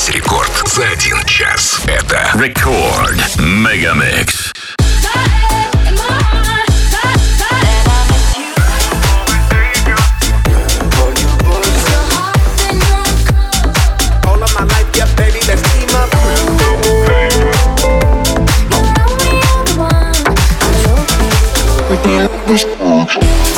Здесь рекорд за один час. Это рекорд Мегамикс. With the ambush.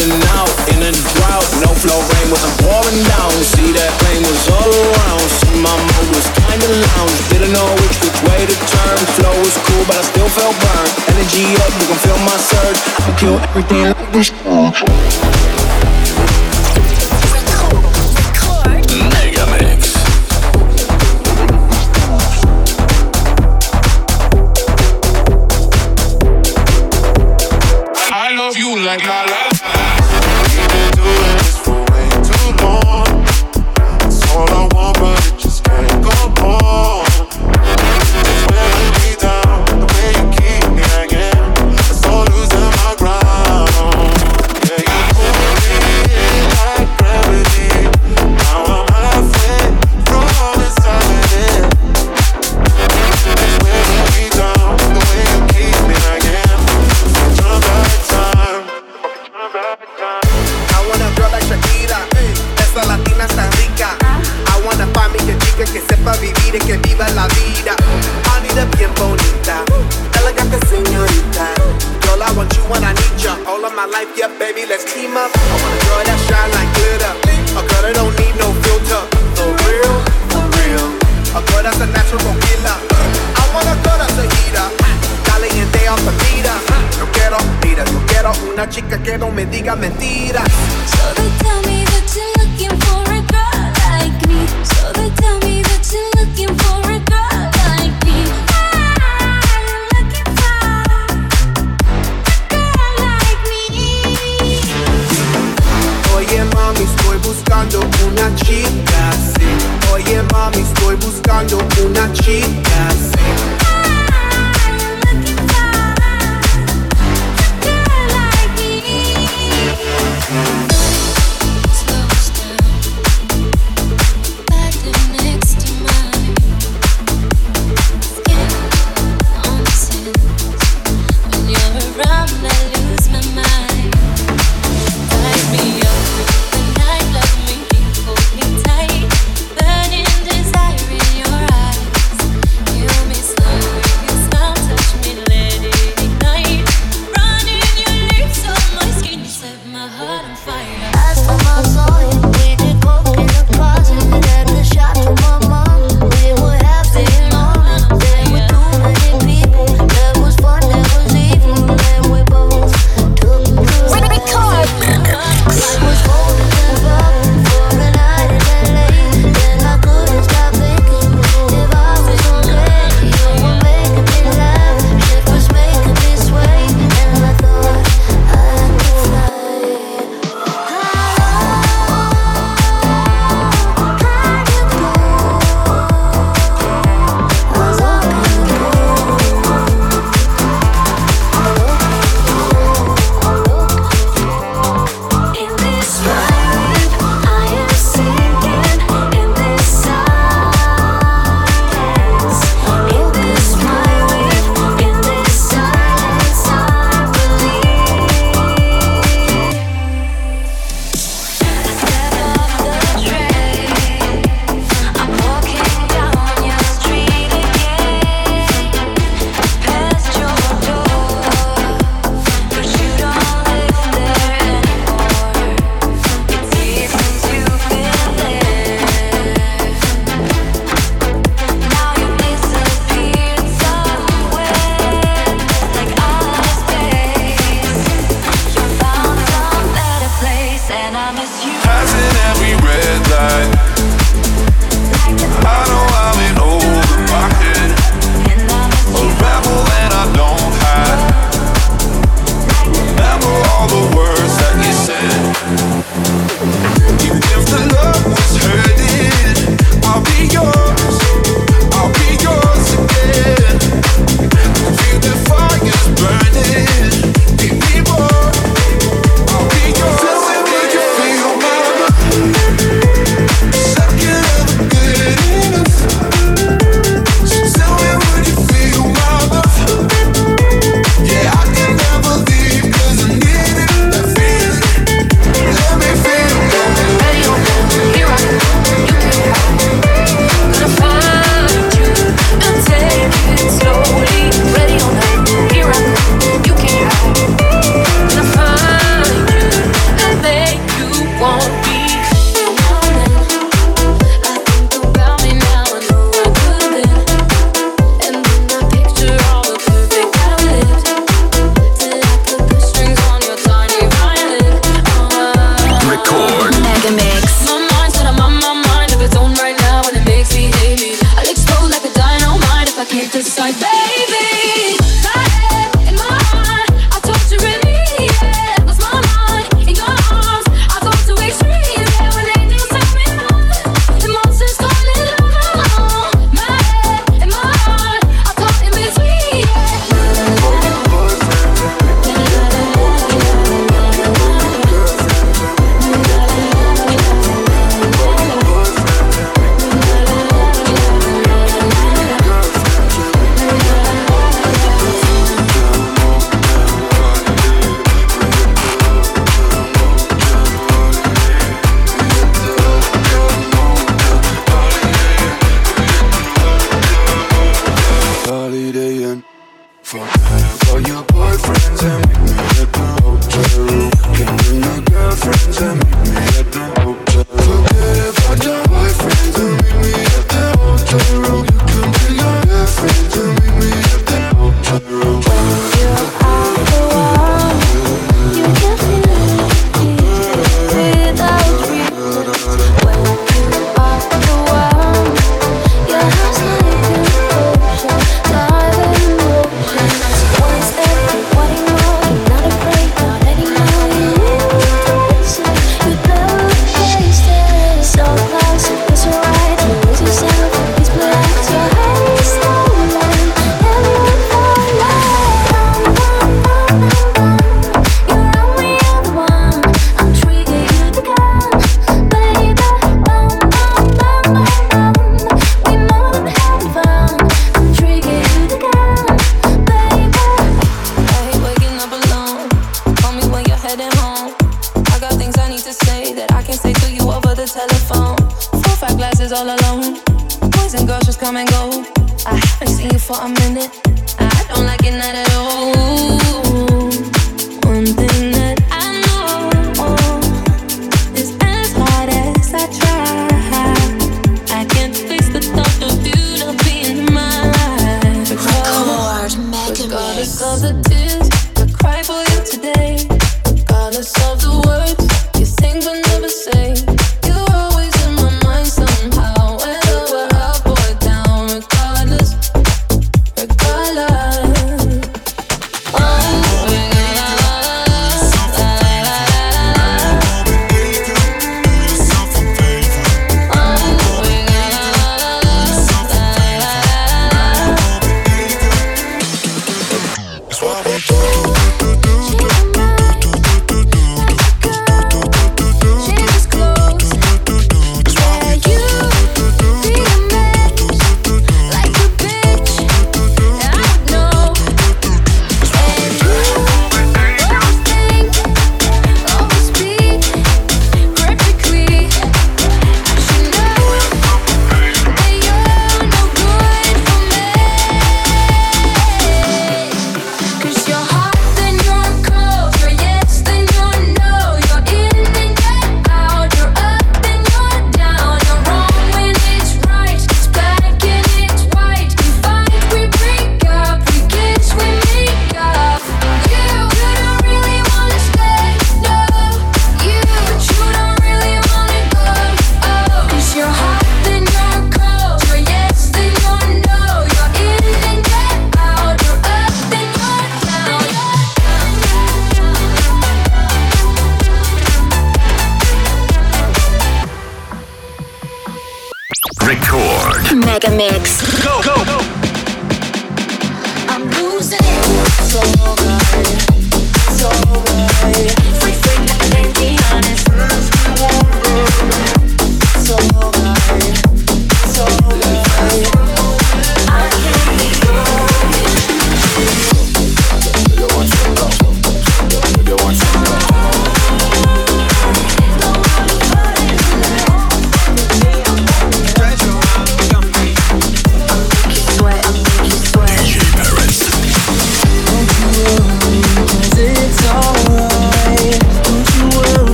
feeling out in a drought. No flow rain wasn't pouring down. See that plane was all around. See my mood was kinda lounge. Didn't know which which way to turn. Flow was cool, but I still felt burned. Energy up, you can feel my surge. I can kill everything like this.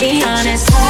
be honest.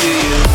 to you.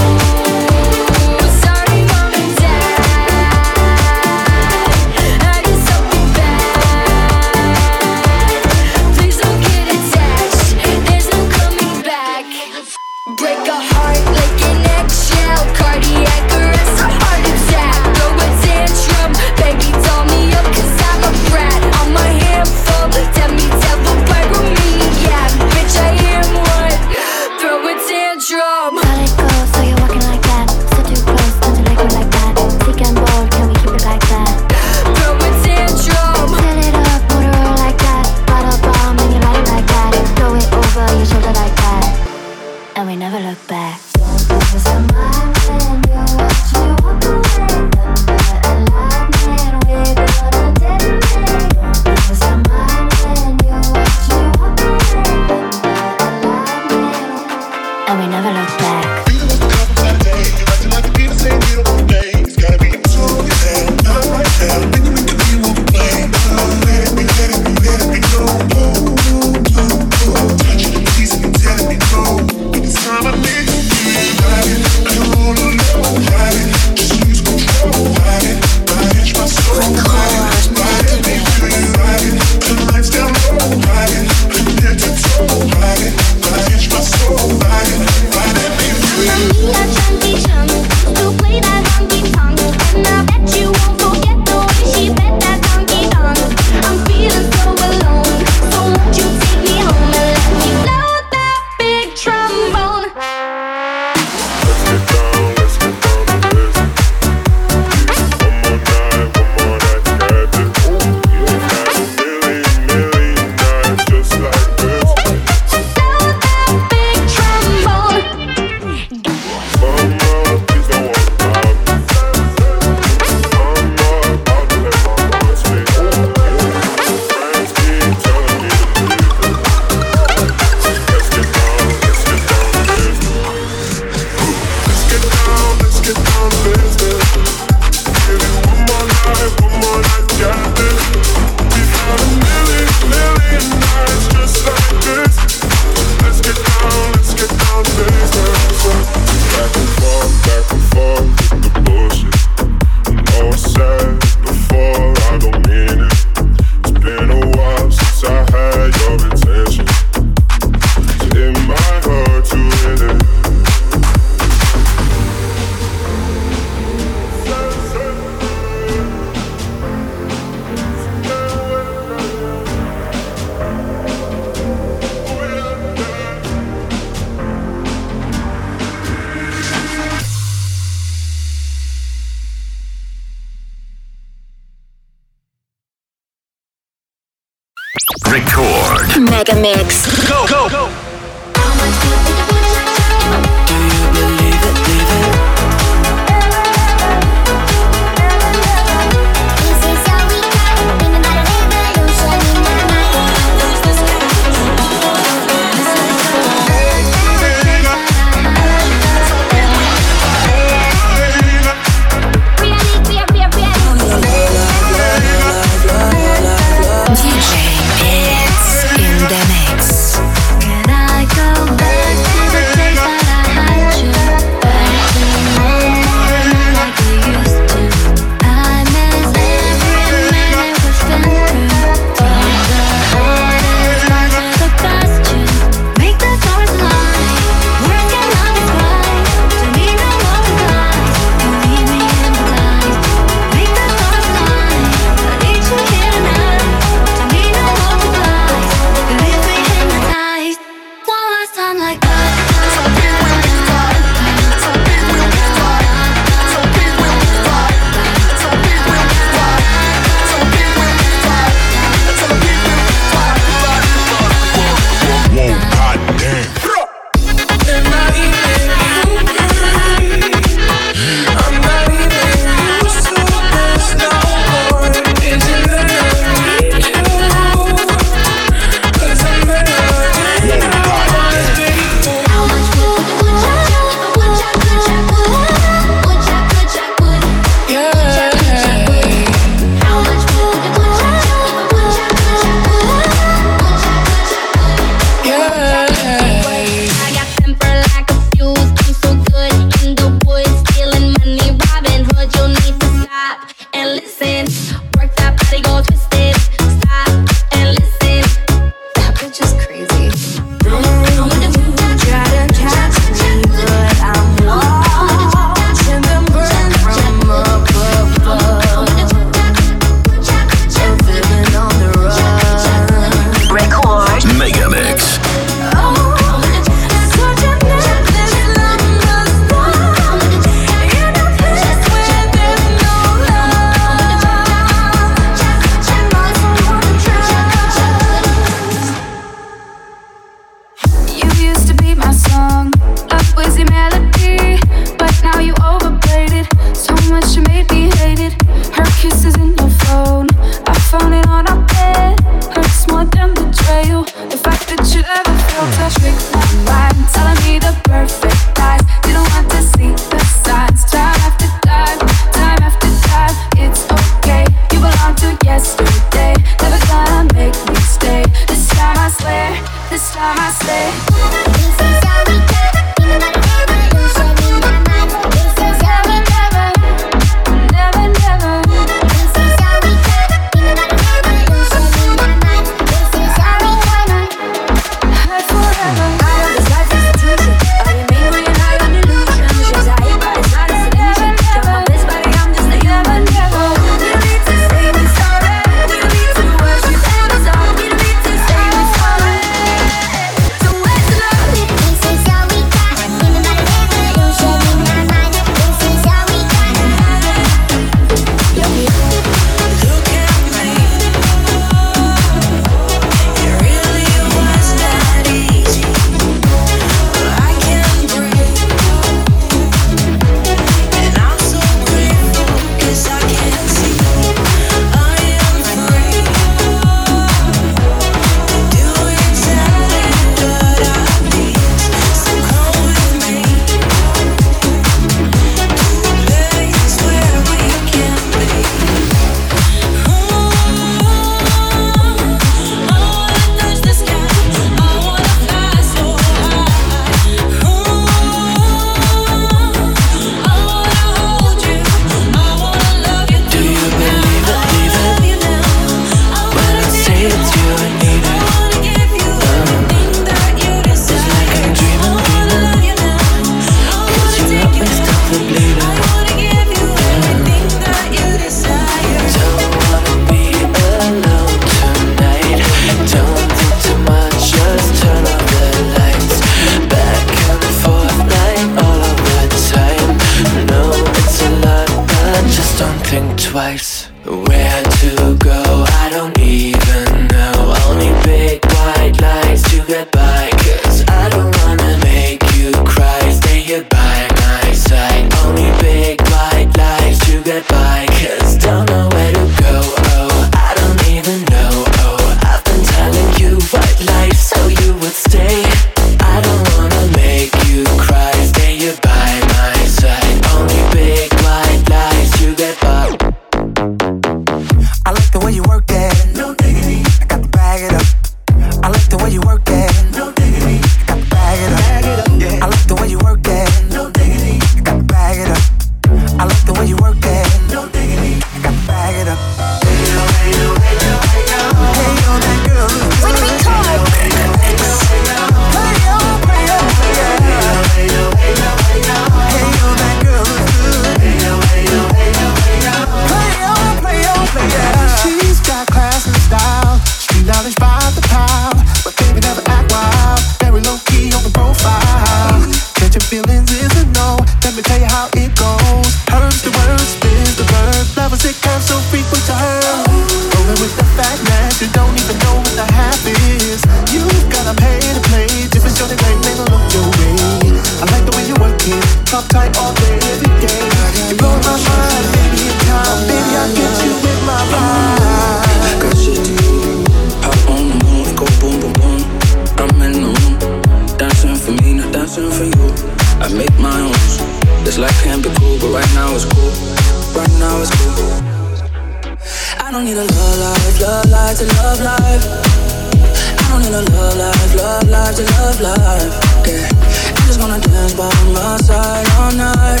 love life to love life. Yeah. You just wanna dance by my side all night.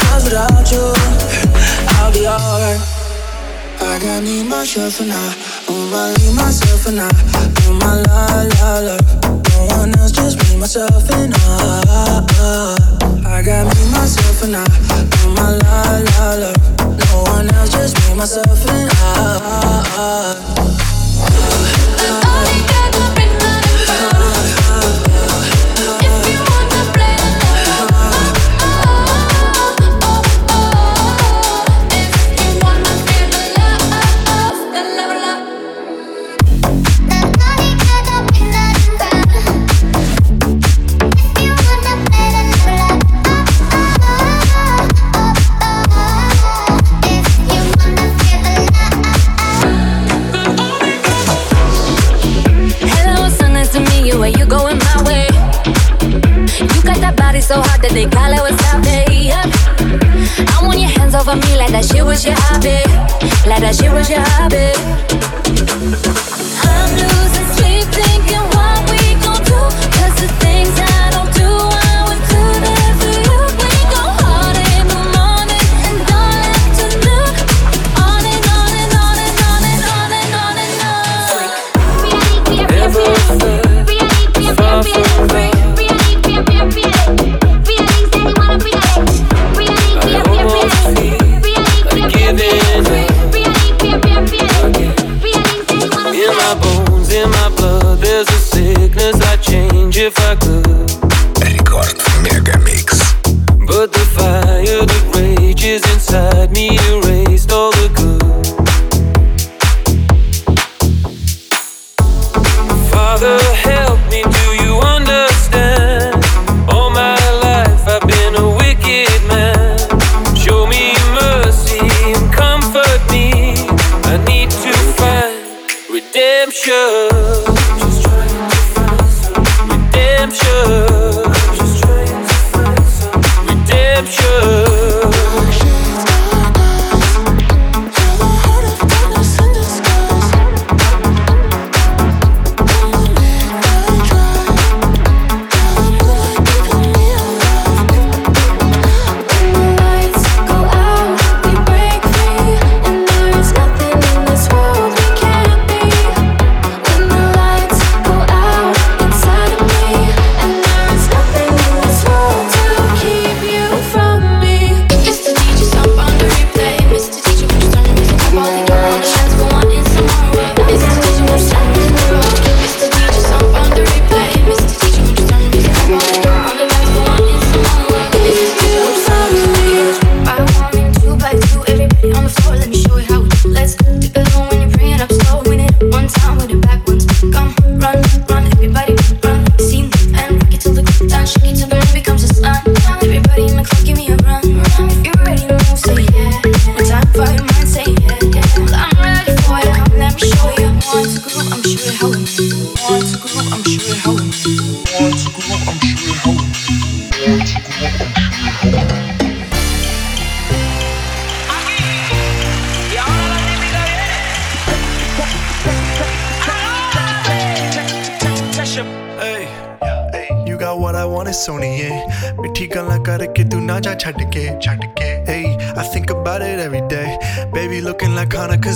Cause without you, I'll be alright. I gotta need myself and I. Oh, I need myself and I. Do my la la la. No one else, just me, myself and I. I got me, myself and I. Do my la la la. No one else, just me, myself and I. they call it what's up, babe. I want your hands over me like that shit was your hobby, like that shit was your hobby. I'm blue.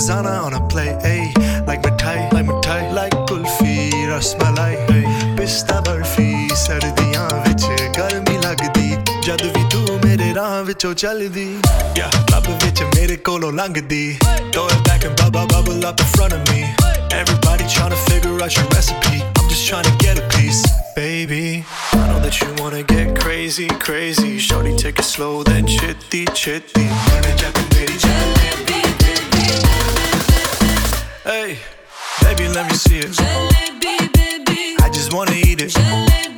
like Hana Kazana on a play hey like mithai like mithai like kulfi rasmalai hey pista barfi ਸਰਦੀਆਂ ਵਿੱਚ ਗਰਮੀ ਲੱਗਦੀ ਜਦ ਵੀ ਤੂੰ ਮੇਰੇ ਰਾਹ ਵਿੱਚੋਂ ਚੱਲਦੀ yeah ਲੱਭ ਵਿੱਚ ਮੇਰੇ ਕੋਲੋਂ ਲੰਘਦੀ throw it back and bubble bubble up in front of me everybody trying to figure out your recipe I'm just trying to get a piece baby I know that you wanna get crazy crazy shorty take it slow then chitty chitty Hey, baby, let me see it. I just wanna eat it. Baby,